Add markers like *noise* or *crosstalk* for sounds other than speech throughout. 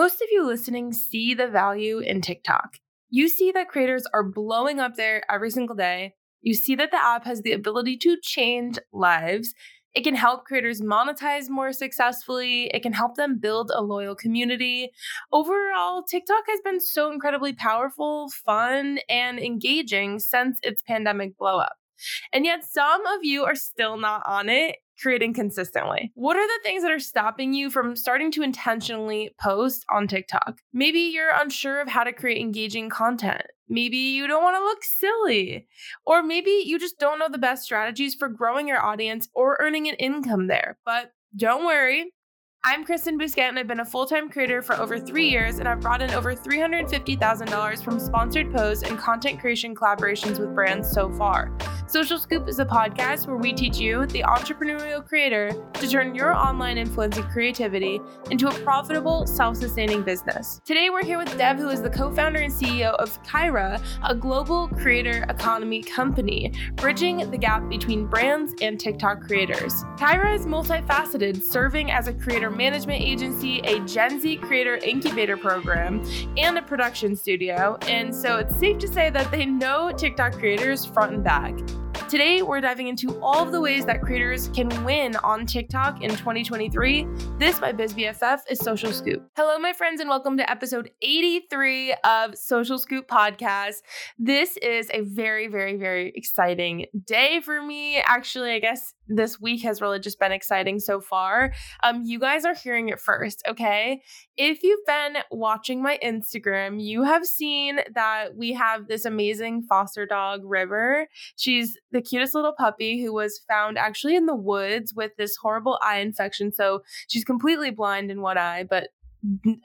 Most of you listening see the value in TikTok. You see that creators are blowing up there every single day. You see that the app has the ability to change lives. It can help creators monetize more successfully. It can help them build a loyal community. Overall, TikTok has been so incredibly powerful, fun, and engaging since its pandemic blowup. And yet, some of you are still not on it creating consistently. What are the things that are stopping you from starting to intentionally post on TikTok? Maybe you're unsure of how to create engaging content. Maybe you don't want to look silly. Or maybe you just don't know the best strategies for growing your audience or earning an income there. But don't worry, I'm Kristen Bousquet, and I've been a full time creator for over three years, and I've brought in over $350,000 from sponsored posts and content creation collaborations with brands so far. Soulcial Scoop is a podcast where we teach you, the entrepreneurial creator, to turn your online influence and creativity into a profitable, self sustaining business. Today, we're here with Dev, who is the co founder and CEO of Kyra, a global creator economy company, bridging the gap between brands and TikTok creators. Kyra is multifaceted, serving as a creator management agency, a Gen Z creator incubator program, and a production studio. And so it's safe to say that they know TikTok creators front and back. Today, we're diving into all of the ways that creators can win on TikTok in 2023. This, by BizBFF, is Soulcial Scoop. Hello, my friends, and welcome to episode 83 of Soulcial Scoop Podcast. This is a very, very, very exciting day for me. Actually, I guess this week has really just been exciting so far. Um, you guys are hearing it first, okay? If you've been watching my Instagram, you have seen that we have this amazing foster dog, River. She's the cutest little puppy who was found actually in the woods with this horrible eye infection. So she's completely blind in one eye, but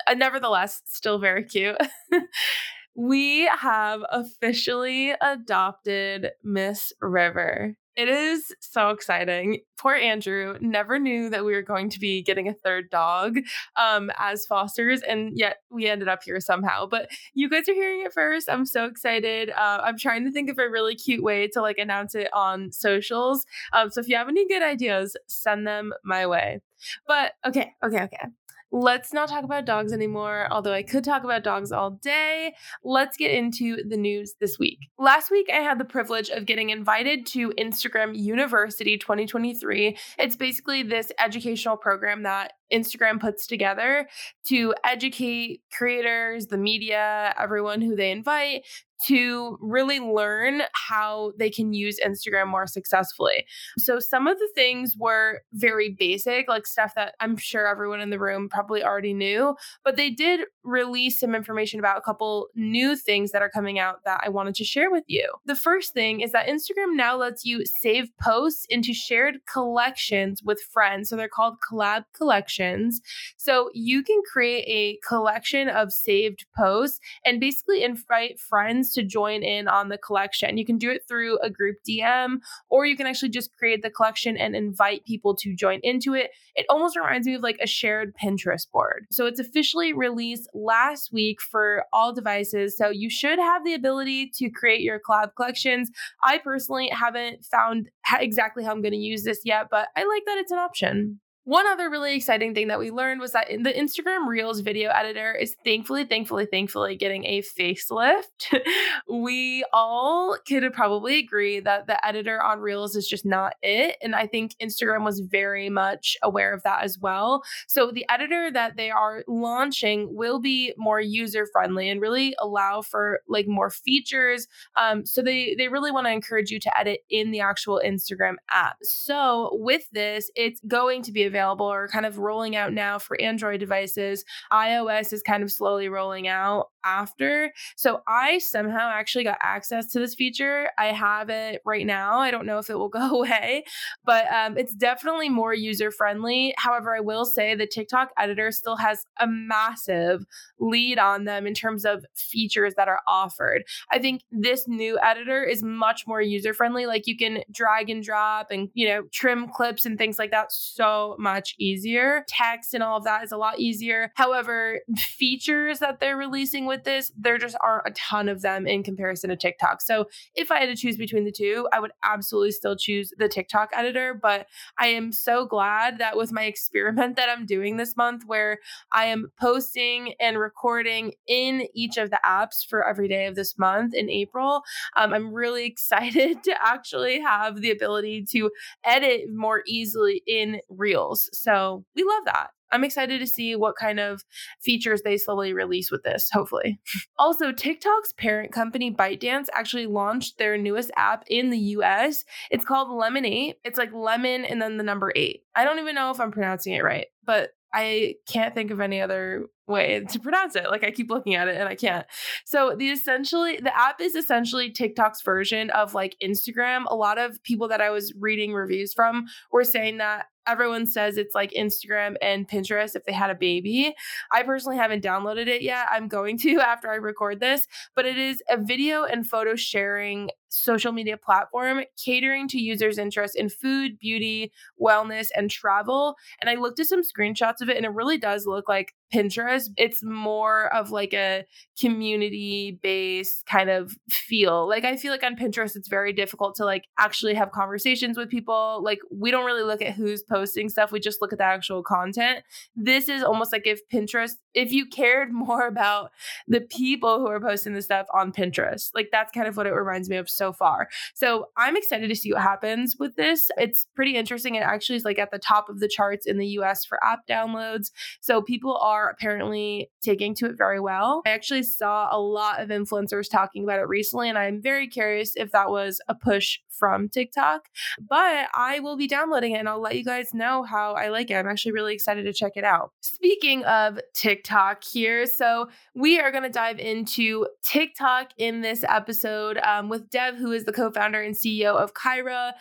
uh, nevertheless, still very cute. *laughs* we have officially adopted Miss River. It is so exciting. Poor Andrew never knew that we were going to be getting a third dog um, as fosters, and yet we ended up here somehow. But you guys are hearing it first. I'm so excited. Uh, I'm trying to think of a really cute way to like announce it on socials. Um, so if you have any good ideas, send them my way. But okay, okay, okay. Let's not talk about dogs anymore, although I could talk about dogs all day. Let's get into the news this week. Last week, I had the privilege of getting invited to Instagram University 2023. It's basically this educational program that Instagram puts together to educate creators, the media, everyone who they invite to really learn how they can use Instagram more successfully. So some of the things were very basic, like stuff that I'm sure everyone in the room probably already knew, but they did release some information about a couple new things that are coming out that I wanted to share with you. The first thing is that Instagram now lets you save posts into shared collections with friends. So they're called collab collections. So you can create a collection of saved posts and basically invite friends to join in on the collection. You can do it through a group DM, or you can actually just create the collection and invite people to join into it. It almost reminds me of like a shared Pinterest board. So it's officially released last week for all devices. So you should have the ability to create your collab collections. I personally haven't found exactly how I'm going to use this yet, but I like that it's an option. One other really exciting thing that we learned was that the Instagram Reels video editor is thankfully, thankfully, thankfully getting a facelift. *laughs* we all could probably agree that the editor on Reels is just not it. And I think Instagram was very much aware of that as well. So the editor that they are launching will be more user friendly and really allow for like more features. Um, so they, they really want to encourage you to edit in the actual Instagram app. So with this, it's going to be available or kind of rolling out now for Android devices. iOS is kind of slowly rolling out after. So I somehow actually got access to this feature. I have it right now. I don't know if it will *laughs* go away, but um, it's definitely more user friendly. However, I will say the TikTok editor still has a massive lead on them in terms of features that are offered. I think this new editor is much more user friendly. Like you can drag and drop and, you know, trim clips and things like that so much easier. Text and all of that is a lot easier. However, features that they're releasing with this, there just aren't a ton of them in comparison to TikTok. So if I had to choose between the two, I would absolutely still choose the TikTok editor. But I am so glad that with my *laughs* experiment that I'm doing this month, where I am posting and recording in each of the apps for every day of this month in April, um, I'm really *laughs* excited to actually have the ability to edit more easily in Reels. So we love that. I'm excited to see what kind of features they slowly release with this, hopefully. *laughs* also, TikTok's parent company ByteDance actually launched their newest app in the US. It's called Lemon8. It's like lemon and then the number eight. I don't even know if I'm pronouncing it right, but I can't think of any other way to pronounce it. Like I keep looking at it and I can't. So the essentially the app is essentially TikTok's version of like Instagram. A lot of people that I was reading reviews from were saying that everyone says it's like Instagram and Pinterest if they had a baby. I personally haven't downloaded it yet. I'm going to *laughs* after I record this, but it is a video and photo sharing social media platform catering to users' interest in food, beauty, wellness, and travel. And I looked at some screenshots of it and it really does look like Pinterest. It's more of like a community based kind of feel. Like I feel like on Pinterest it's very difficult to like actually have conversations with people. Like we don't really look at who's posting stuff, we just look at the actual content. This is almost like if Pinterest if you cared *laughs* more about the people who are posting the stuff on Pinterest. Like that's kind of what it reminds me of so far. So I'm excited to see what happens with this. It's pretty interesting. It actually is like at the top of the charts in the US for app downloads. So people are apparently taking to it very well. I actually saw a lot of influencers talking about it recently, and I'm very curious if that was a push from TikTok. But I will be downloading it and I'll let you guys know how I like it. I'm actually really excited to check it out. Speaking of TikTok here, so we are going to dive into TikTok in this episode um, with Dev, who is the co founder and CEO of Kyra.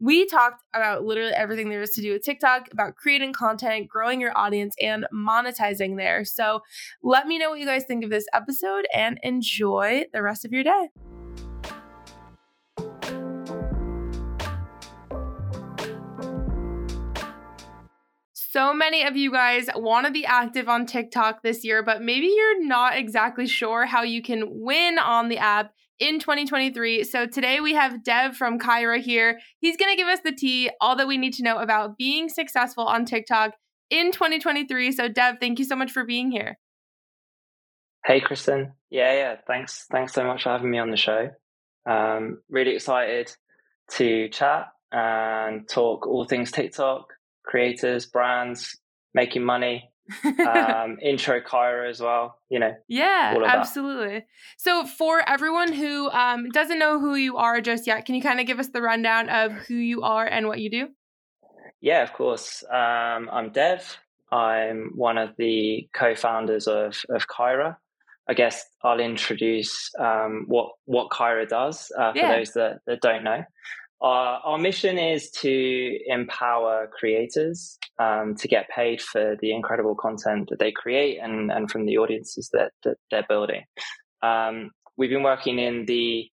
We talked about literally everything there is to do with TikTok, about creating content, growing your audience, and monetizing there. So let me know what you guys think of this episode and enjoy the rest of your day. So many of you guys want to be active on TikTok this year, but maybe you're not exactly sure how you can win on the app in 2023. So today we have Dev from Kyra here. He's going to give us the tea, all that we need to know about being successful on TikTok in 2023. So Dev, thank you so much for being here. Hey, Kristen. Yeah, yeah. Thanks. Thanks so much for having me on the show. Um, really excited to chat and talk all things TikTok, creators, brands, making money, *laughs* um, intro Kyra as well, you know. Yeah, absolutely. So for everyone who um, doesn't know who you are just yet, can you kind of give us the rundown of who you are and what you do? Yeah, of course. Um, I'm Dev. I'm one of the co-founders of, of Kyra. I guess I'll introduce um, what what Kyra does uh, for yeah. those that, that don't know. Uh, our mission is to empower creators um, to get paid for the incredible content that they create and, and from the audiences that, that they're building. Um, we've been working in the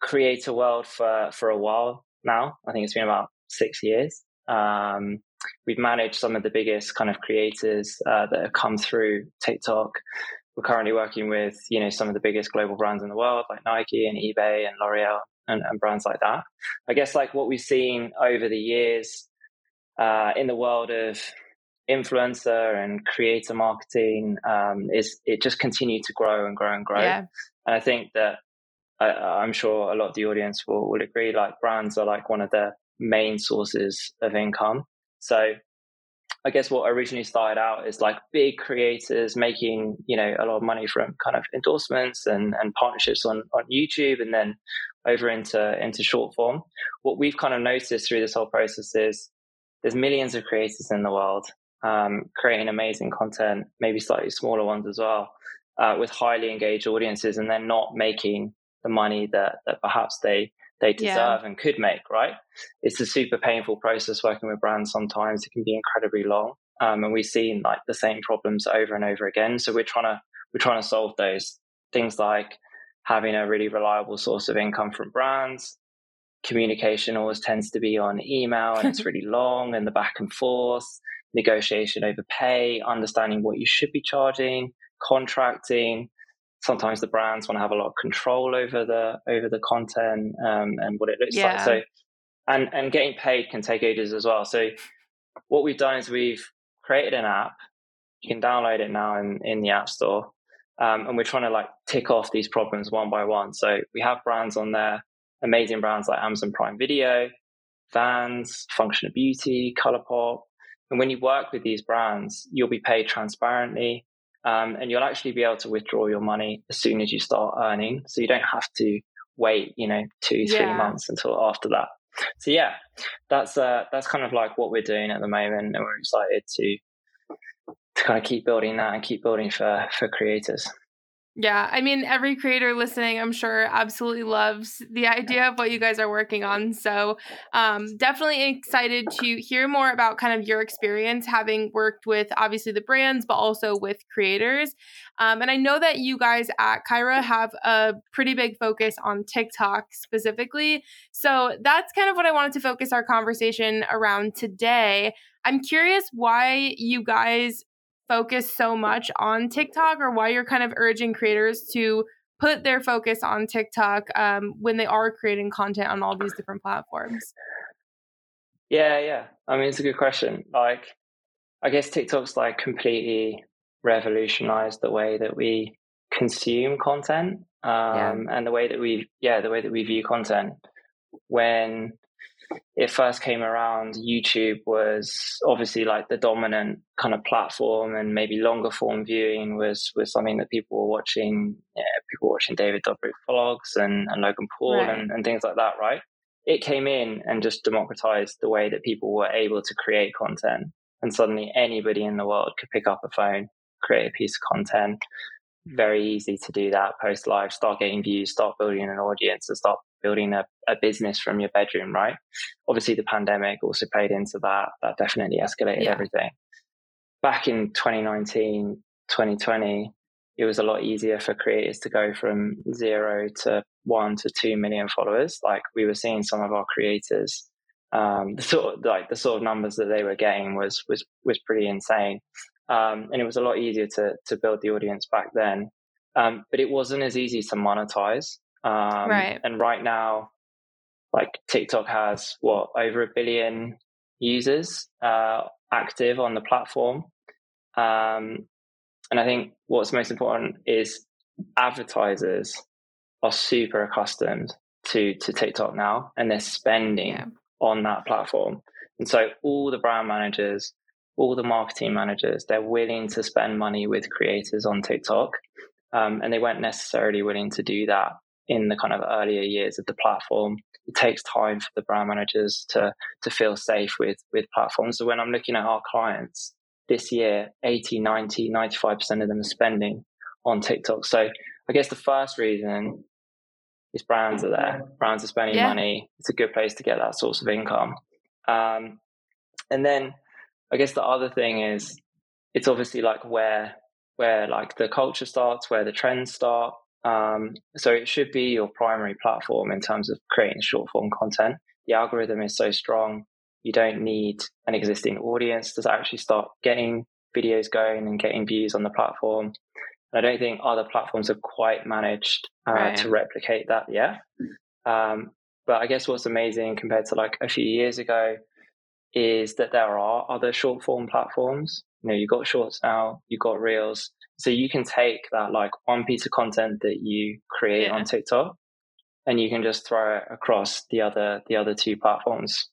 creator world for, for a while now. I think it's been about six years. Um, we've managed some of the biggest kind of creators uh, that have come through TikTok. We're currently working with, you know, some of the biggest global brands in the world like Nike and eBay and L'Oreal and, and brands like that. I guess like what we've seen over the years uh, in the world of influencer and creator marketing um, is it just continued to grow and grow and grow. Yeah. And I think that I, am sure a lot of the audience will, will agree. Like brands are like one of the main sources of income. So I guess what originally started out is like big creators making, you know, a lot of money from kind of endorsements and, and partnerships on, on YouTube and then over into, into short form. What we've kind of noticed through this whole process is there's millions of creators in the world um, creating amazing content, maybe slightly smaller ones as well, uh, with highly engaged audiences, and they're not making the money that, that perhaps they they deserve yeah. and could make. Right? It's a super painful process working with brands. Sometimes it can be incredibly long, um, and we've seen like the same problems over and over again. So we're trying to we're trying to solve those things like having a really reliable source of income from brands, communication always tends to be on email and it's *laughs* really long and the back and forth. negotiation over pay, understanding what you should be charging, contracting. Sometimes the brands want to have a lot of control over the over the content um, and what it looks yeah. like. So, and and getting paid can take ages as well. So, what we've done is we've created an app. You can download it now in in the App Store, um, and we're trying to like tick off these problems one by one. So we have brands on there, amazing brands like Amazon Prime Video, Vans, Function of Beauty, Colourpop. And when you work with these brands, you'll be paid transparently. Um, and you'll actually be able to withdraw your money as soon as you start earning. So you don't have to wait, you know, two, three yeah. months until after that. So yeah, that's uh, that's kind of like what we're doing at the moment, and we're excited to to kind of keep building that and keep building for for creators. Yeah, I mean, every creator listening, I'm sure, absolutely loves the idea of what you guys are working on. So, um, definitely excited to hear more about kind of your experience having worked with obviously the brands, but also with creators. Um, and I know that you guys at Kyra have a pretty big focus on TikTok specifically. So, that's kind of what I wanted to focus our conversation around today. I'm curious why you guys focus so much on TikTok or why you're kind of urging creators to put their focus on TikTok um, when they are creating content on all these different platforms? Yeah, yeah. I mean, it's a good question. Like, I guess TikTok's like completely revolutionized the way that we consume content um, yeah. and the way that we, yeah, the way that we view content. When it first came around, YouTube was obviously like the dominant kind of platform, and maybe longer form viewing was was something that people were watching. Yeah, people were watching David Dobrik vlogs and, and Logan Paul right. and, and things like that, right? It came in and just democratized the way that people were able to create content, and suddenly anybody in the world could pick up a phone, create a piece of content. Hmm. Very easy to do that. Post live, start getting views, start building an audience, and start building a, a business from your bedroom, right? Obviously, the pandemic also played into that. That definitely escalated yeah. everything. Back in 2019, 2020, it was a lot easier for creators to go from zero to one to two million followers. Like we were seeing some of our creators, um, the sort of like the sort of numbers that they were getting was was was pretty insane. Um, and it was a lot easier to to build the audience back then. Um, but it wasn't as easy to monetize. Um, right. And right now, like TikTok has what over a billion users uh, active on the platform. Um, and I think what's most important is advertisers are super accustomed to to TikTok now, and they're spending yeah. on that platform. And so all the brand managers, all the marketing managers, they're willing to spend money with creators on TikTok, um, and they weren't necessarily willing to do that in the kind of earlier years of the platform. It takes time for the brand managers to to feel safe with with platforms. So when I'm looking at our clients this year, 80, 90, 95% of them are spending on TikTok. So I guess the first reason is brands are there. Brands are spending yeah. money. It's a good place to get that source of income. Um, and then I guess the other thing is it's obviously like where where like the culture starts, where the trends start. Um, so it should be your primary platform in terms of creating short form content. The algorithm is so strong, you don't need an existing audience to actually start getting videos going and getting views on the platform. I don't think other platforms have quite managed uh, right. to replicate that yet. Um, but I guess what's amazing compared to like a few years ago is that there are other short form platforms. You know, you've got shorts now, you've got reels, so you can take that like one piece of content that you create yeah. on TikTok and you can just throw it across the other the other two platforms.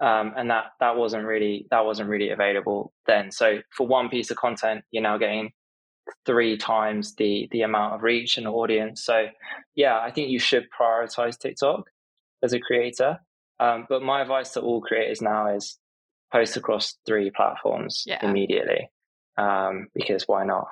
Um, and that that wasn't really that wasn't really available then. So for one piece of content, you're now getting three times the the amount of reach and audience. So yeah, I think you should prioritize TikTok as a creator. Um, but my advice to all creators now is post across three platforms yeah. immediately um, because why not?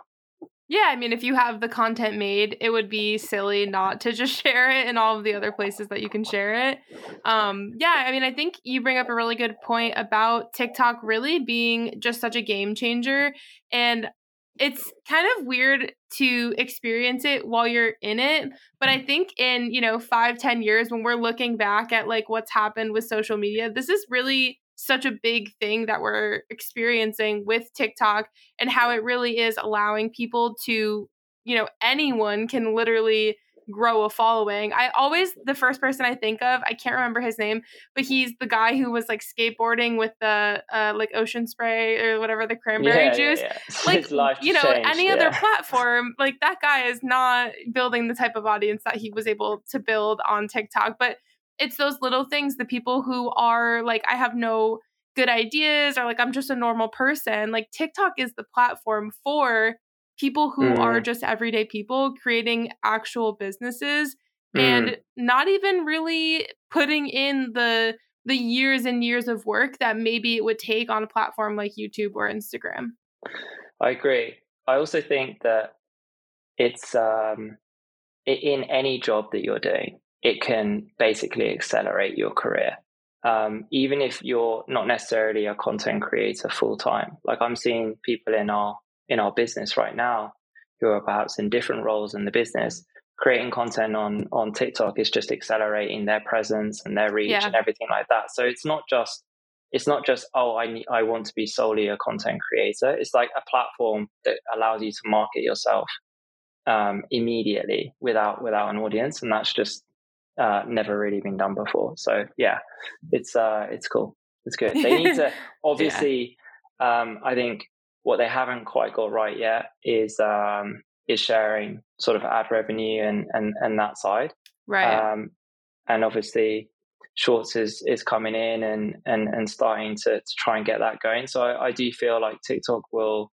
Yeah, I mean, if you have the content made, it would be silly not to just *laughs* share it in all of the other places that you can share it. Um, yeah, I mean, I think you bring up a really good point about TikTok really being just such a game changer. And it's kind of weird to experience it while you're in it but i think in you know five ten years when we're looking back at like what's happened with social media this is really such a big thing that we're experiencing with TikTok and how it really is allowing people to, you know, anyone can literally grow a following. I always the first person I think of, I can't remember his name, but he's the guy who was like skateboarding with the uh like ocean spray or whatever the cranberry yeah, juice. Yeah, yeah. *laughs* Like you know, changed, any other platform, like that guy is not building the type of audience that he was able to build on TikTok. But it's those little things, the people who are like, I have no good ideas or like I'm just a normal person. Like TikTok is the platform for people who mm. are just everyday people creating actual businesses mm. and not even really putting in the the years and years of work that maybe it would take on a platform like YouTube or Instagram. I agree. I also think that it's um, in any job that you're doing, it can basically accelerate your career. Um, even if you're not necessarily a content creator full time, like I'm seeing people in our in our business right now who are perhaps in different roles in the business creating content on on TikTok is just accelerating their presence and their reach yeah. and everything like that. So it's not just it's not just oh I need, I want to be solely a content creator. It's like a platform that allows you to market yourself um, immediately without without an audience, and that's just uh, never really been done before. So yeah, it's uh, it's cool. It's good. They need to *laughs* obviously. yeah. um, I think what they haven't quite got right yet is um, is sharing sort of ad revenue and and and that side. Right. Um, and obviously, Shorts is is coming in and and and starting to to try and get that going. So I, I do feel like TikTok will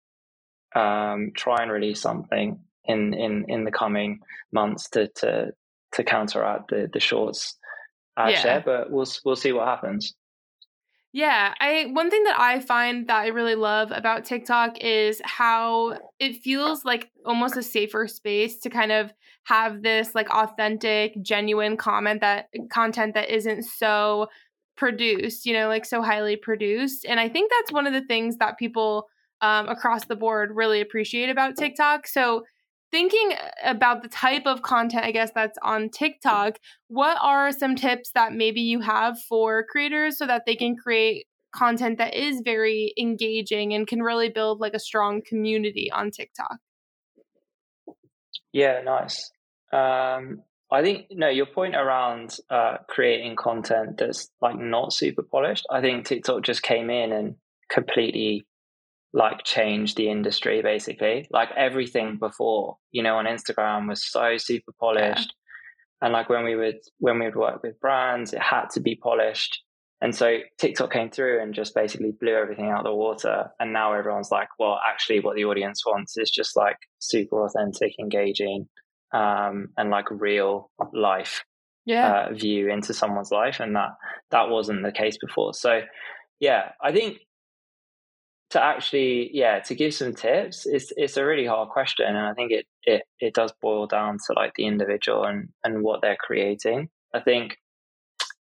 um, try and release something in in in the coming months to to to counteract the the Shorts ad yeah. share. But we'll we'll see what happens. Yeah, I one thing that I find that I really love about TikTok is how it feels like almost a safer space to kind of have this like authentic, genuine comment that content that isn't so produced, you know, like so highly produced. And I think that's one of the things that people um, across the board really appreciate about TikTok. So thinking about the type of content, I guess, that's on TikTok, what are some tips that maybe you have for creators so that they can create content that is very engaging and can really build like a strong community on TikTok? Yeah, nice. Um, I think no, your point around uh, creating content that's like not super polished. I think TikTok just came in and completely like change the industry basically. Like everything before, you know, on Instagram was so super polished. Yeah. And like when we would when we would work with brands, it had to be polished. And so TikTok came through and just basically blew everything out of the water. And now everyone's like, well, actually what the audience wants is just like super authentic, engaging, um, and like real life yeah. uh, view into someone's life. And that that wasn't the case before. So yeah, I think to actually yeah to give some tips it's it's a really hard question and i think it it it does boil down to like the individual and and what they're creating. I think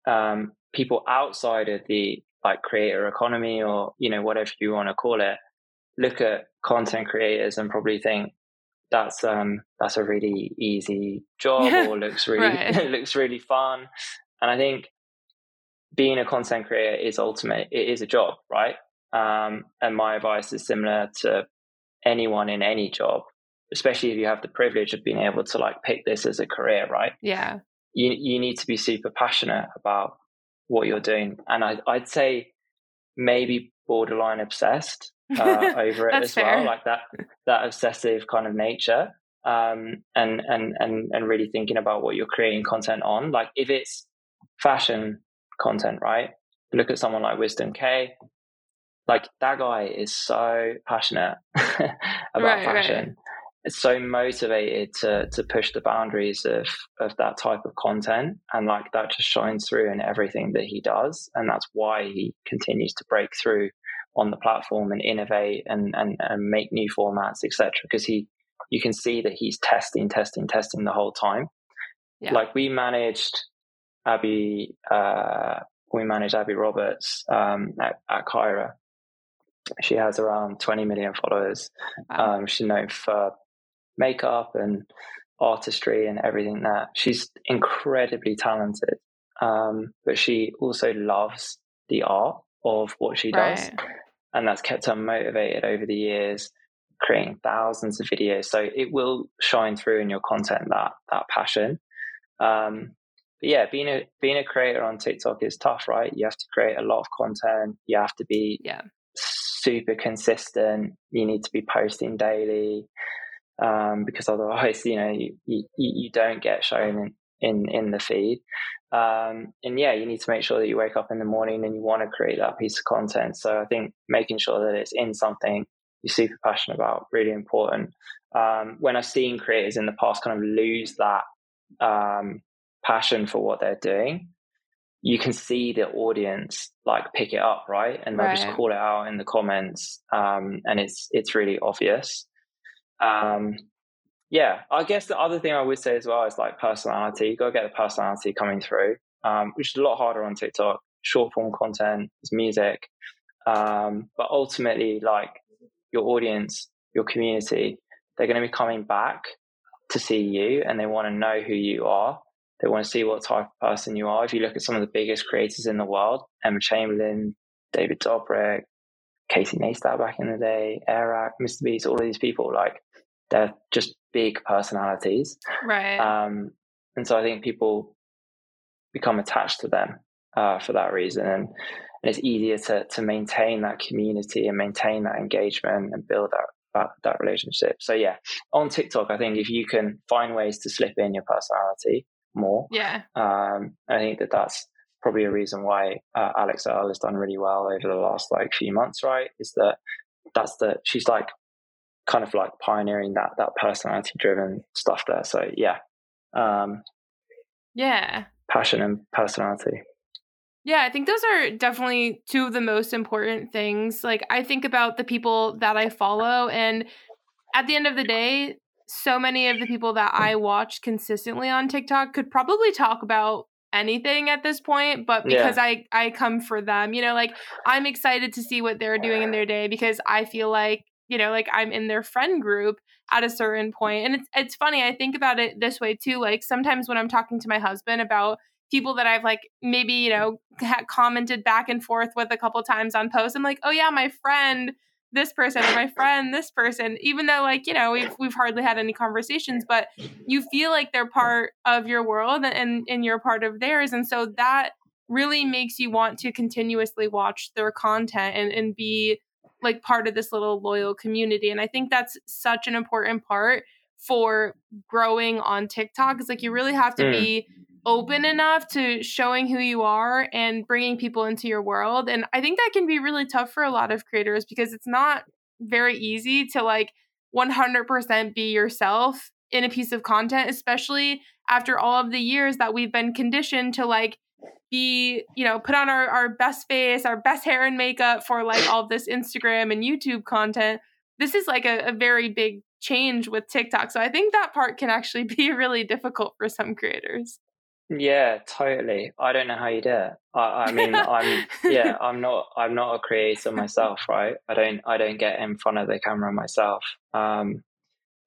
um, people outside of the like creator economy or you know whatever you want to call it look at content creators and probably think that's um that's a really easy job or looks *laughs* really *laughs* looks really fun. And i think being a content creator is ultimate it is a job right um, and my advice is similar to anyone in any job, especially if you have the privilege of being able to like pick this as a career, right? Yeah. You you need to be super passionate about what you're doing, and I, I'd say maybe borderline obsessed uh, *laughs* over it as fair. well, like that that obsessive kind of nature, um, and and and and really thinking about what you're creating content on. Like if it's fashion content, right? Look at someone like Wisdom Kaye like that guy is so passionate *laughs* about right, fashion. Right. It's so motivated to to push the boundaries of of that type of content, and like that just shines through in everything that he does, and that's why he continues to break through on the platform and innovate and and, and make new formats, etc. Because he, you can see that he's testing, testing, testing the whole time. Yeah. Like we managed Abby, uh, we managed Abby Roberts um, at, at Kyra, she has around 20 million followers. Wow. Um, she's known for makeup and artistry and everything that she's incredibly talented. Um, but she also loves the art of what she does. Right. And that's kept her motivated over the years, creating thousands of videos. So it will shine through in your content that that passion. Um, but yeah, being a being a creator on TikTok is tough, right? You have to create a lot of content. You have to be yeah. Super consistent. You need to be posting daily um, because otherwise, *laughs* you know, you, you, you don't get shown in, in, in the feed. Um, and yeah, you need to make sure that you wake up in the morning and you want to create that piece of content. So I think making sure that it's in something you're super passionate about, really important. Um, when I've seen creators in the past kind of lose that um, passion for what they're doing, you can see the audience like pick it up, right? And they'll right. just call it out in the comments, um, and it's it's really obvious. Um, yeah, I guess the other thing I would say as well is like personality. You got to get the personality coming through, um, which is a lot harder on TikTok. Short form content, is music, um, but ultimately, like your audience, your community, they're going to be coming back to see you, and they want to know who you are. They want to see what type of person you are. If you look at some of the biggest creators in the world, Emma Chamberlain, David Dobrik, Casey Neistat back in the day, Eric, Mr. Beast, all of these people, like they're just big personalities. Right. Um, and so I think people become attached to them uh, for that reason. And, and it's easier to, to maintain that community and maintain that engagement and build that, that, that relationship. So yeah, on TikTok, I think if you can find ways to slip in your personality more, yeah, um, I think that that's probably a reason why uh, Alix Earle has done really well over the last like few months. Right, is that that's the she's like kind of like pioneering that that personality driven stuff there. So yeah, um, yeah, passion and personality. Yeah, I think those are definitely two of the most important things. Like I think about the people that I follow and at the end of the day, so many of the people that I watch consistently on TikTok could probably talk about anything at this point but because yeah. i i come for them you know like i'm excited to see what they're doing in their day because i feel like you know, like I'm in their friend group at a certain. And it's it's funny, I think about it this way too. Like sometimes when I'm talking to my husband about people that I've like maybe, you know, commented back and forth with a couple times on posts, I'm like, "Oh yeah, my friend this person or my friend this person even though like you know we've we've hardly had any conversations but you feel like they're part of your world and and you're part of theirs and so that really makes you want to continuously watch their content and and be like part of this little loyal community. And I think that's such an important part for growing on TikTok. Is like you really have to mm. be open enough to showing who you are and bringing people into your world. And I think that can be really tough for a lot of creators because it's not very easy to like 100% be yourself in a piece of content, especially after all of the years that we've been conditioned to like be, you know, put on our, our best face, our best hair and makeup for like all this Instagram and YouTube content. This is like a, a very big change with TikTok. So I think that part can actually *laughs* be really difficult for some creators. Yeah, totally. I don't know how you do it. I, I mean, I'm yeah, *laughs* I'm not I'm not a creator myself, right? I don't I don't get in front of the camera myself. Um,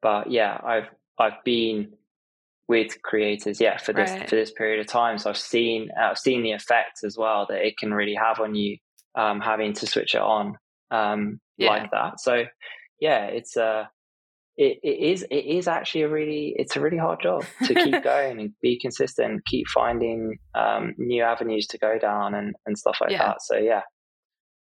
but yeah, I've I've been with creators yeah for this right. for this period of time so i've seen i've seen the effects as well that it can really have on you um, having to switch it on um, yeah. like that so yeah it's uh it, it is it is actually a really it's a really hard job to keep *laughs* going and be consistent keep finding um, new avenues to go down and, and stuff like yeah. that so yeah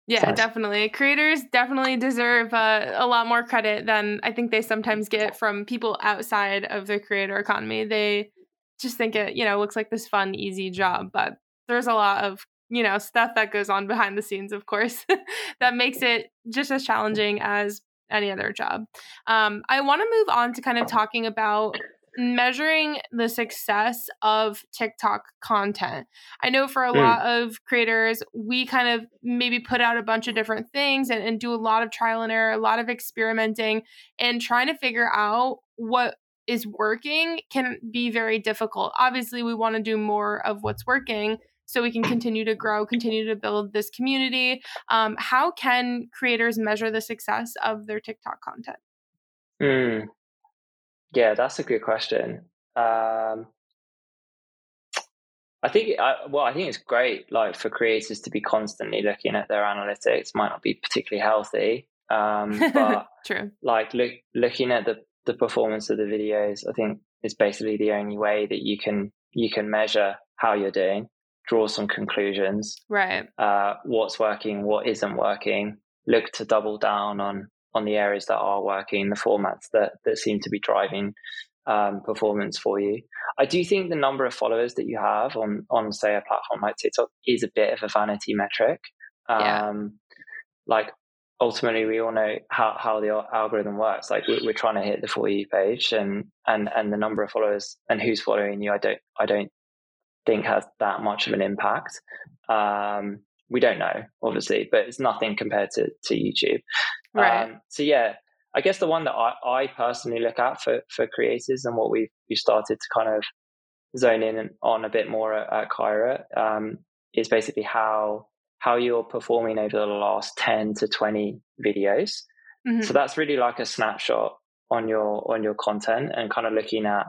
yeah, nice. definitely. Creators definitely deserve uh, a lot more credit than I think they sometimes get from people outside of the creator economy. They just think it, you know, looks like this fun, easy job, but there's a lot of, you know, stuff that goes on behind the scenes, of course, *laughs* that makes it just as challenging as any other job. Um, I want to move on to kind of talking about measuring the success of TikTok content. I know for a mm. lot of creators, we kind of maybe put out a bunch of different things and, and do a lot of trial and error, a lot of experimenting, and trying to figure out what is working can be very difficult. Obviously, we want to do more of what's working so we can continue to grow, continue to build this community. Um, how can creators measure the success of their TikTok content? Mm. Yeah, that's a good question. Um, I think, I, well, I think it's great, like for creators to be constantly looking at their analytics. Might not be particularly healthy, um, but *laughs* true. Like look, looking at the the performance of the videos, I think is basically the only way that you can you can measure how you're doing, draw some conclusions, right? Uh, what's working, what isn't working. Look to double down on on the areas that are working, the formats that that seem to be driving um, performance for you. I do think the number of followers that you have on on say a platform like TikTok is a bit of a vanity metric. Um, yeah. Like ultimately, we all know how how the algorithm works. Like we're, we're trying to hit the for you page, and and and the number of followers and who's following you. I don't I don't think has that much of an impact. Um, we don't know, obviously, but it's nothing compared to to YouTube. Right. Um, so yeah, I guess the one that I, I personally look at for, for creators and what we've, we started to kind of zone in on a bit more at, at Kyra um, is basically how how you're performing over the last 10 to 20 videos. Mm-hmm. So that's really like a snapshot on your on your content and kind of looking at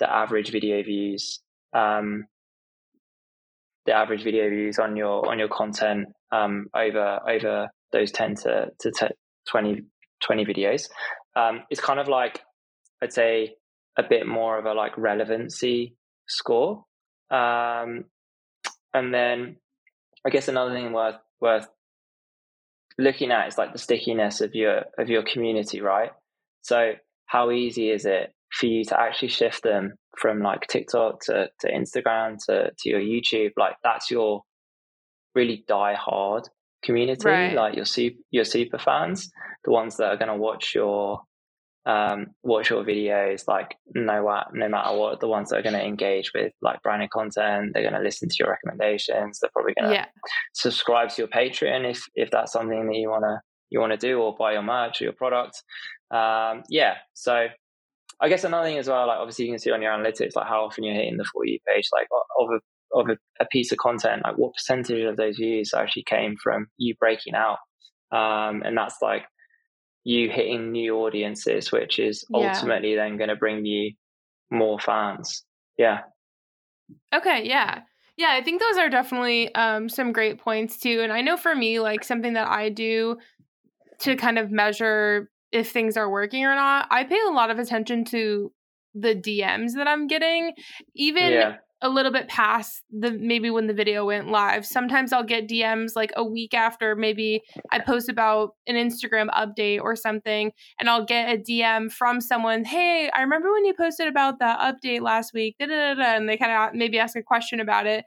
the average video views um, the average video views on your on your content um, over over those 10 to, to t- 20 20 videos. Um, it's kind of like, I'd say, a bit more of a like relevancy score. Um, and then I guess another thing worth worth looking at is like the stickiness of your of your community, right? So how easy is it for you to actually shift them from like TikTok to, to Instagram to, to your YouTube? Like that's your really die hard community, right. like your super your super fans, the ones that are going to watch your um, watch your videos, like no no matter what, the ones that are going to engage with like branded content, they're going to listen to your recommendations. They're probably going to yeah. subscribe to your Patreon if if that's something that you want to you want to do, or buy your merch or your product. Um, yeah, so I guess another thing as well, like obviously you can see on your analytics, like how often you're hitting the for you page, like of a of a, a, piece of content, like what percentage of those views actually came from you breaking out? Um, and that's like you hitting new audiences, which is yeah. ultimately then going to bring you more fans. Yeah. Okay. Yeah. Yeah. I think those are definitely um, some great points too. And I know for me, like something that I do to kind of measure if things are working or not, I pay a lot of attention to the DMs that I'm getting. Even yeah a little bit past the maybe when the video went live. Sometimes I'll get DMs like a week after maybe I post about an Instagram update or something, and I'll get a DM from someone, Hey, I remember when you posted about the update last week, da, da, da, and they kind of maybe ask a question about it.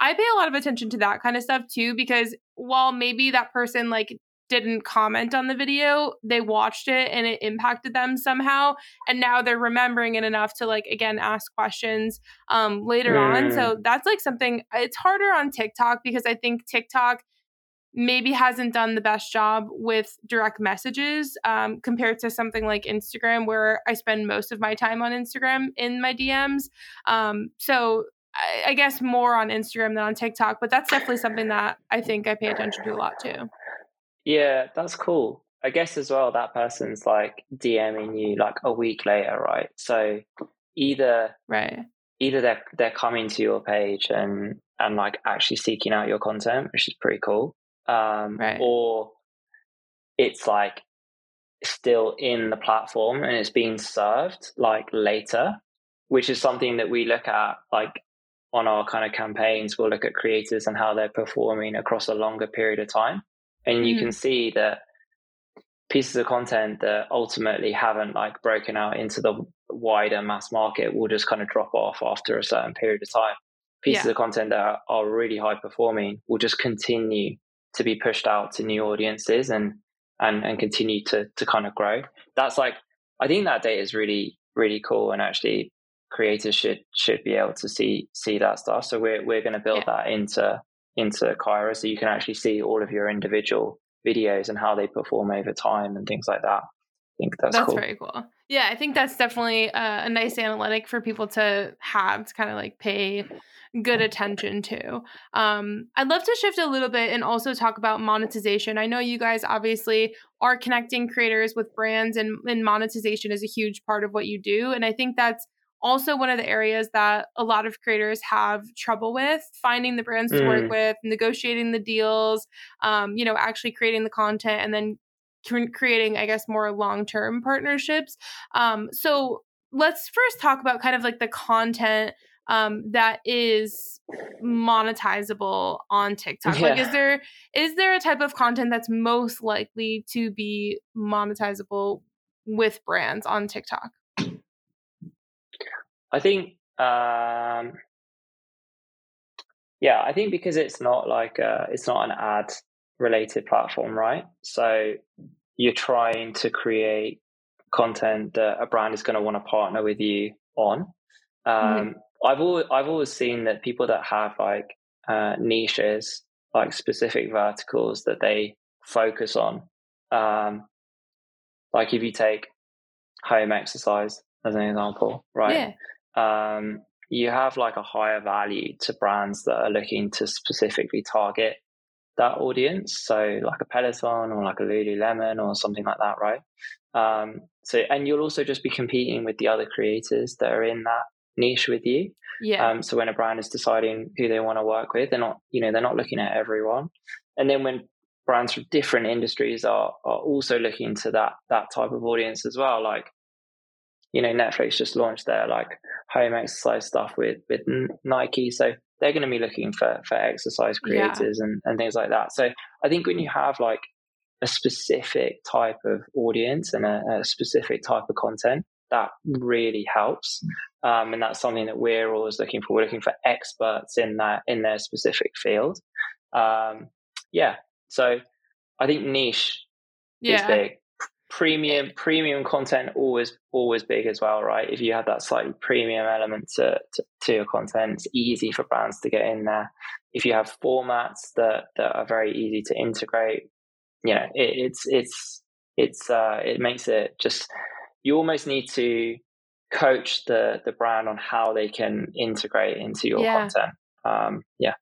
I pay a lot of attention to that kind of stuff too, because while maybe that person like didn't comment on the video, they watched it and it impacted them somehow. And now they're remembering it enough to like again ask questions um later mm. on. So mm. that's like something it's harder on TikTok because I think TikTok maybe hasn't done the best job with direct messages um, compared to something like Instagram, where I spend most of my time on Instagram in my DMs. Um, so I, I guess more on Instagram than on TikTok, but that's definitely something that I think I pay attention to a lot too. Yeah, that's cool. I guess as well that person's like DMing you like a week later, right? So either right either they're they're coming to your page and and like actually seeking out your content, which is pretty cool. Um, right. or it's like still in the platform and it's being served like later, which is something that we look at like on our kind of campaigns. We'll look at creators and how they're performing across a longer period of time and you mm. can see that pieces of content that ultimately haven't like broken out into the wider mass market will just kind of drop off after a certain period of time pieces yeah. of content that are, are really high performing will just continue to be pushed out to new audiences and and and continue to to kind of grow that's like i think that data is really really cool and actually creators should should be able to see see that stuff so we're we're going to build yeah. that into into Kyra so you can actually see all of your individual videos and how they perform over time and things like that. I think that's, that's cool. very cool. Yeah, I think that's definitely a, a nice analytic for people to have to kind of like pay good attention to. Um, I'd love to shift a little bit and also talk about monetization. I know you guys obviously are connecting creators with brands, and, and monetization is a huge part of what you do. And I think that's also one of the areas that a lot of creators have trouble with finding the brands mm. to work mm. with, negotiating the deals, um, you know, actually creating the content and then creating, I guess, more long term partnerships. Um, so let's first talk about kind of like the content um, that is monetizable on *laughs* TikTok? Yeah. Like, is there is there a type of content that's most likely to be monetizable with brands on TikTok? I think, um, yeah, I think because it's not like a, it's not an ad related platform, right? So you're trying to create content that a brand is going to want to partner with you on. Mm-hmm. Um, mm-hmm. I've always I've always seen that people that have like uh, niches, like specific verticals that they focus on. Um, like if you take home exercise as an example, right? Yeah. Um, you have like a higher value to brands that are looking to specifically target that audience. So like a Peloton or like a Lululemon or something like that, right? Um, so and you'll also just be competing with the other creators that are in that niche with you. Yeah. Um, so when a brand is deciding who they want to work with, they're not, you know, they're not looking at everyone. And then when brands from different industries are are also looking to that that type of audience as well, like you know, Netflix just launched their like home exercise stuff with with Nike, so they're going to be looking for for exercise creators yeah. and and things like that. So I think when you have like a specific type of audience and a, a specific type of content, that really helps. Um, and that's something that we're always looking for. We're looking for experts in that in their specific field. Um, yeah. So I think niche yeah. is big. Premium premium content always always big as well, right? If you have that slightly premium element to, to, to your content, it's easy for brands to get in there. If you have formats that, that are very easy to integrate, you know, it, it's it's it's uh, it makes it just you almost need to coach the the brand on how they can integrate into your yeah. content. Um, yeah.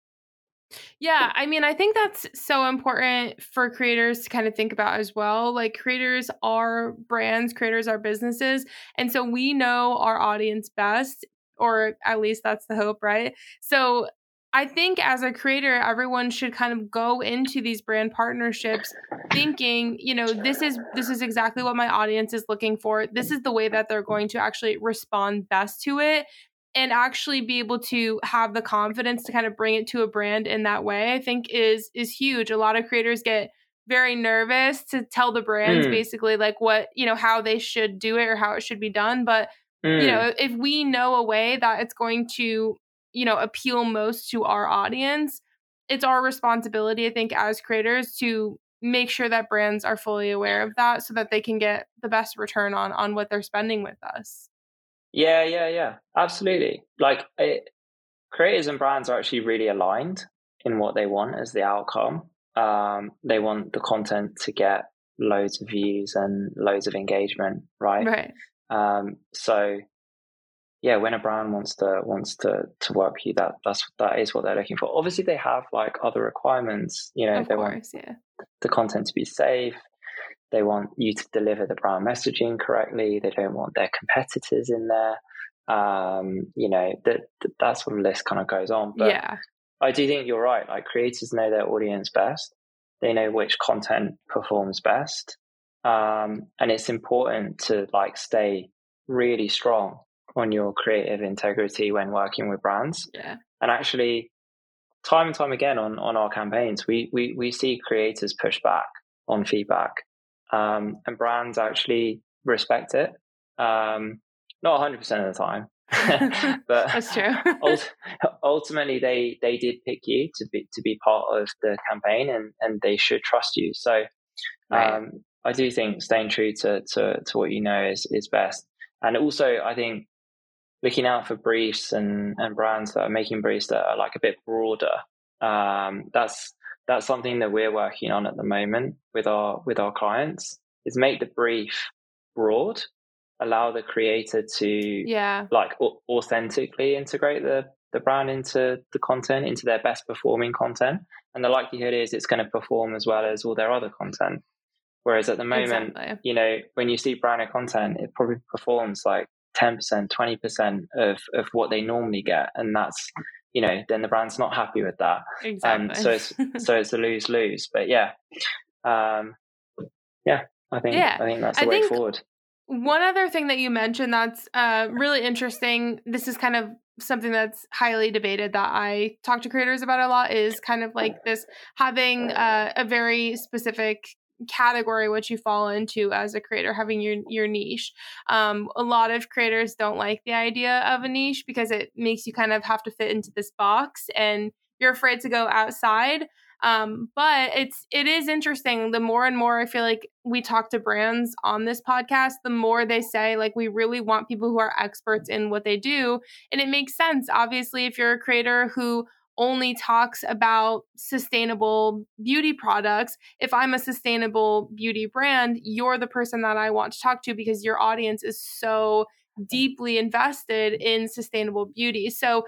Yeah, I mean, I think that's so important for creators to kind of think about as well. Like, creators are brands, creators are businesses. And so we know our audience best, or at least that's the hope, right? So I think as a creator, everyone should kind of go into these brand partnerships thinking, you know, this is this is exactly what my audience is looking for. This is the way that they're going to actually respond best to it and actually be able to have the confidence to kind of bring it to a brand in that way. I think is is huge. A lot of creators get very nervous to tell the brands mm. basically like what, you know, how they should do it or how it should be done, but mm. you know, if we know a way that it's going to you know appeal most to our audience it's our responsibility i think as creators to make sure that brands are fully aware of that so that they can get the best return on on what they're spending with us yeah yeah yeah absolutely like it, creators and brands are actually really aligned in what they want as the outcome um, they want the content to get loads of views and loads of engagement right right um, so yeah, when a brand wants to wants to to work with you, that that's that is what they're looking for. Obviously, they have like other requirements. You know, of they course, want yeah. the content to be safe. They want you to deliver the brand messaging correctly. They don't want their competitors in there. Um, you know, that that sort of list kind of goes on. But yeah. I do think you're right. Like creators know their audience best. They know which content performs best. Um, and it's important to like stay really strong on your creative integrity when working with brands. Yeah. And actually, time and time again on, on our campaigns, we, we, we see creators push back on feedback. Um, and brands actually respect it. Um, not 100% of the time. *laughs* but *laughs* that's true. *laughs* ultimately, they they did pick you to be to be part of the campaign, and and they should trust you. So, right. um, I do think staying true to, to to what you know is is best. And also, I think looking out for briefs and, and brands that are making briefs that are like a bit broader. Um, that's that's something that we're working on at the moment with our with our clients is make the brief broad, allow the creator to yeah like authentically integrate the the brand into the content into their best performing content, and the likelihood is it's going to perform as well as all their other content. Whereas at the moment, exactly. you know, when you see branded content, it probably performs like 10%, 20% of, of what they normally get. And that's, you know, then the brand's not happy with that. Exactly. Um, so it's, *laughs* so it's a lose lose, but yeah. Um, yeah, I think, yeah. I think that's the I way forward. One other thing that you mentioned that's uh, really interesting. This is kind of something that's highly debated that I talk to creators about a lot is kind of like this having uh, a very specific category which you fall into as a creator having your your niche um, a lot of creators don't like the idea of a niche because it makes you kind of have to fit into this box and you're afraid to go outside um, but it's it is interesting. The more and more I feel like we talk to brands on this podcast, the more they say like we really want people who are experts in what they do, and it makes sense. Obviously, if you're a creator who only talks about sustainable beauty products. If I'm a sustainable beauty brand, you're the person that I want to talk to because your audience is so deeply invested in sustainable beauty. So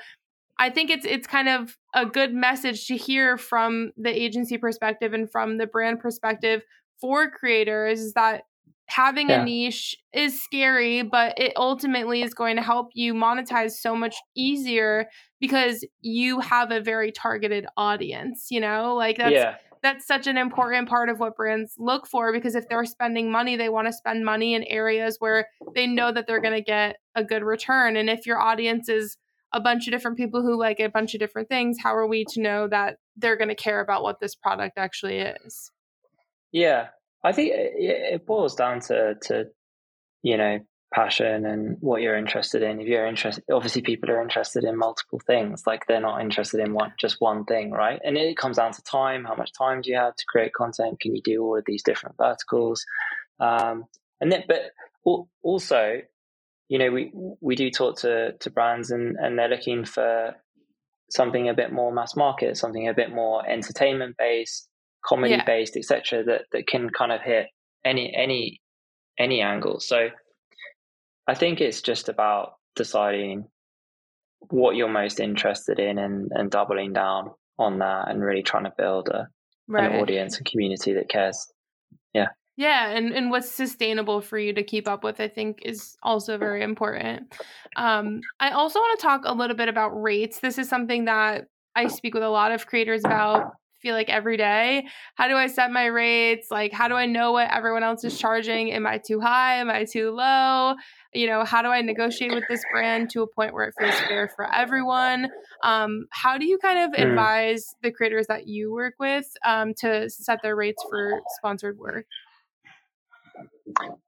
I think it's it's kind of a good message to hear from the agency perspective and from the brand perspective for creators is that having yeah. a niche is scary, but it ultimately is going to help you monetize so much easier because you have a very targeted audience, you know? Like that's yeah. that's such an important part of what brands look for because if they're spending money, they want to spend money in areas where they know that they're going to get a good return. And if your audience is a bunch of different people who like a bunch of different things, how are we to know that they're going to care about what this product actually is? Yeah, I think it, boils down to to you know passion and what you're interested in. If you're interested, obviously people are interested in multiple things. Like they're not interested in one just one thing, right? And it comes down to time. How much time do you have to create content? Can you do all of these different verticals? Um, and then, but also you know, we we do talk to to brands and and they're looking for something a bit more mass market, something a bit more entertainment based, comedy yeah. based, etc. That that can kind of hit any any any angle. So I think it's just about deciding what you're most interested in and and doubling down on that and really trying to build a right. an audience and community that cares. Yeah. Yeah, and, and what's sustainable for you to keep up with, I think, is also very important. Um, I also want to talk a little bit about rates. This is something that I speak with a lot of creators about feel like every day. How do I set my rates? Like, how do I know what everyone else is charging? Am I too high? Am I too low? You know, how do I negotiate with this brand to a point where it feels fair for everyone? Um, how do you kind of mm. advise the creators that you work with um, to set their rates for sponsored work?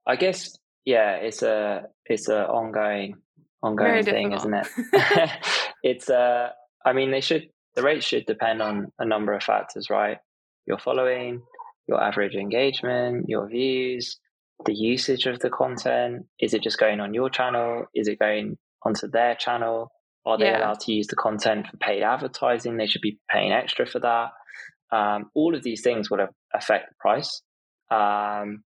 I guess yeah, it's a it's a ongoing ongoing thing, isn't it? *laughs* *laughs* it's uh I mean they should the rates should depend on a number of factors, right? Your following, your average engagement, your views, the usage of the content. Is it just going on your channel? Is it going onto their channel? Are they yeah. allowed to use the content for paid advertising? They should be paying extra for that. Um, all of these things will affect the price. Um,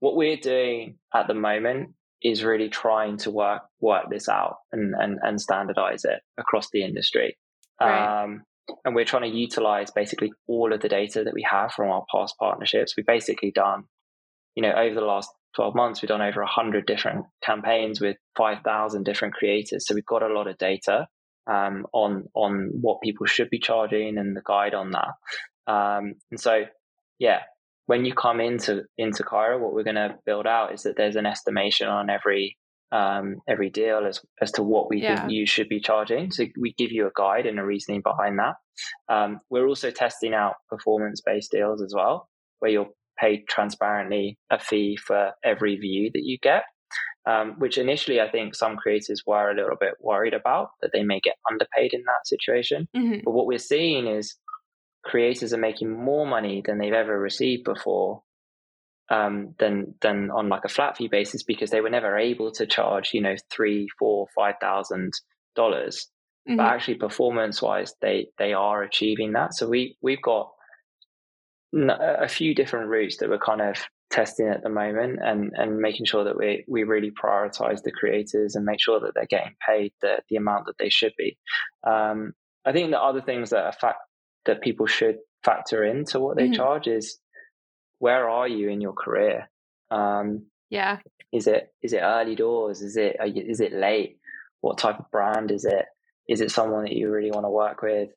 what we're doing at the moment is really trying to work work this out and and, and standardize it across the industry. Right. Um, and we're trying to utilize basically all of the data that we have from our past partnerships. We've basically done, you know, over the last 12 months, we've done over 100 different campaigns with 5,000 different creators. So we've got a lot of data um, on on what people should be charging and the guide on that. Um, and so, yeah, when you come into into Kyra, what we're going to build out is that there's an estimation on every um, every deal as as to what we yeah. think you should be charging. So we give you a guide and a reasoning behind that. Um, we're also testing out performance based deals as well, where you're paid transparently a fee for every view that you get. Um, which initially I think some creators were a little bit worried about that they may get underpaid in that situation. Mm-hmm. But what we're seeing is creators are making more money than they've ever received before um, than than on like a flat fee basis because they were never able to charge you know three four five thousand dollars mm-hmm. but actually performance wise they they are achieving that so we we've got a few different routes that we're kind of testing at the moment and and making sure that we we really prioritize the creators and make sure that they're getting paid the the amount that they should be um, I think the other things that affect that people should factor into what they mm-hmm. charge is where are you in your career? Um, Yeah. Is it is it early doors? Is it is it late? What type of brand is it? Is it someone that you really want to work with?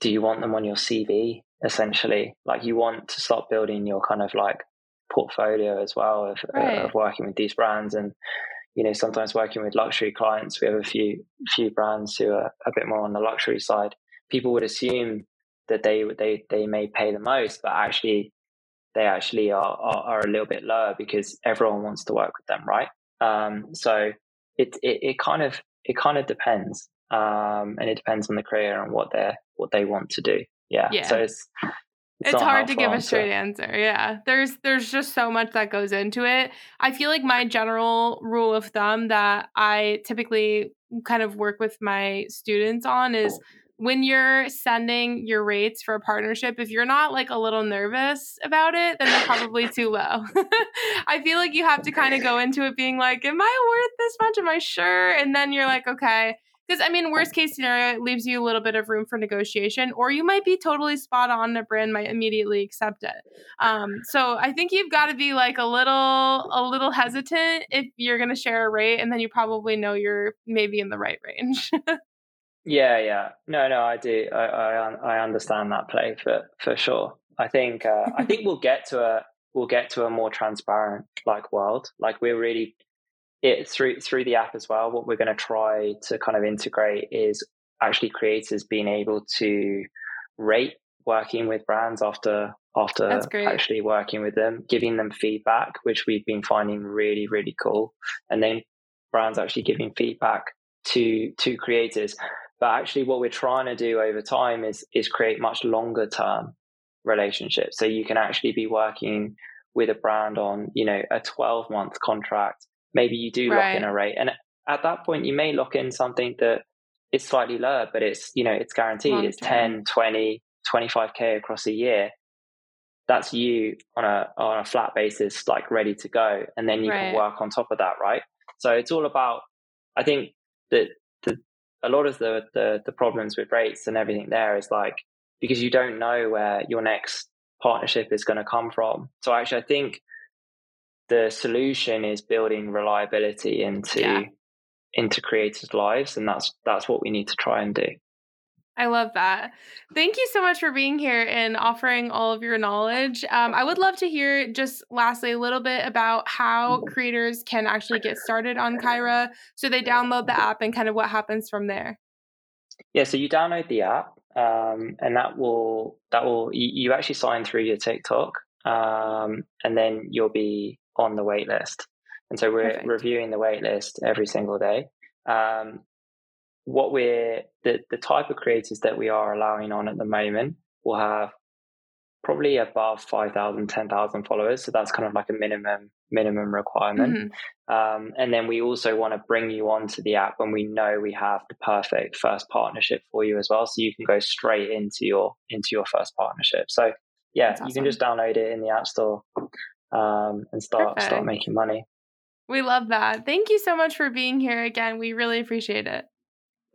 Do you want them on your CV? Essentially, like you want to start building your kind of like portfolio as well of, right. of working with these brands and you know sometimes working with luxury clients we have a few few brands who are a bit more on the luxury side people would assume that they they they may pay the most but actually they actually are, are, are a little bit lower because everyone wants to work with them right um, so it, it it kind of it kind of depends um, and it depends on the career and what they what they want to do yeah, yeah. so it's it's, it's hard to give a straight answer. Yeah. There's there's just so much that goes into it. I feel like my general rule of thumb that I typically kind of work with my students on is when you're sending your rates for a partnership, if you're not like a little nervous about it, then they're probably *laughs* too low. *laughs* I feel like you have to kind of go into it being like, Am I worth this much? Am I sure? And then you're like, Okay, because I mean, worst case scenario, it leaves you a little bit of room for negotiation, or you might be totally spot on. And a brand might immediately accept it. Um, so I think you've got to be like a little, a little hesitant if you're going to share a rate, and then you probably know you're maybe in the right range. *laughs* yeah, yeah, no, no, I do. I, I, I understand that play for for sure. I think uh, I think we'll get to a we'll get to a more transparent like world. Like we're really it through through the app as well. What we're going to try to kind of integrate is actually creators being able to rate working with brands after after actually working with them, giving them feedback, which we've been finding really really cool, and then brands actually giving feedback to to creators. But actually, what we're trying to do over time is is create much longer term relationships. So you can actually be working with a brand on you know a 12 month contract maybe you do right. lock in a rate. And at that point, you may lock in something that is slightly lower, but it's, you know, it's guaranteed. Long it's term. 10, 20, 25K across a year. That's you on a, on a flat basis, like ready to go. And then you right. can work on top of that, right? So it's all about, I think that a lot of the, the, the problems with rates and everything there is like, because you don't know where your next partnership is going to come from. So actually, I think the solution is building reliability into yeah. into creators' lives, and that's that's what we need to try and do. I love that. Thank you so much for being here and offering all of your knowledge. Um, I would love to hear just lastly a little bit about how creators can actually get started on Kyra. So they download the app and kind of what happens from there. Yeah, so you download the app, um, and that will that will you, you, actually sign through your TikTok, um, and then you'll be on the wait list. And so we're Perfect. reviewing the wait list every single day. Um, what we're the, the type of creators that we are allowing on at the moment will have probably above 5,000, 10,000 followers. So that's kind of like a minimum minimum requirement. Mm-hmm. Um, and then we also want to bring you onto the app when we know we have the perfect first partnership for you as well. So you can go straight into your into your first partnership. So yeah, awesome. you can just download it in the app store um, and start Perfect. start making money. We love that. Thank you so much for being here again. We really appreciate it.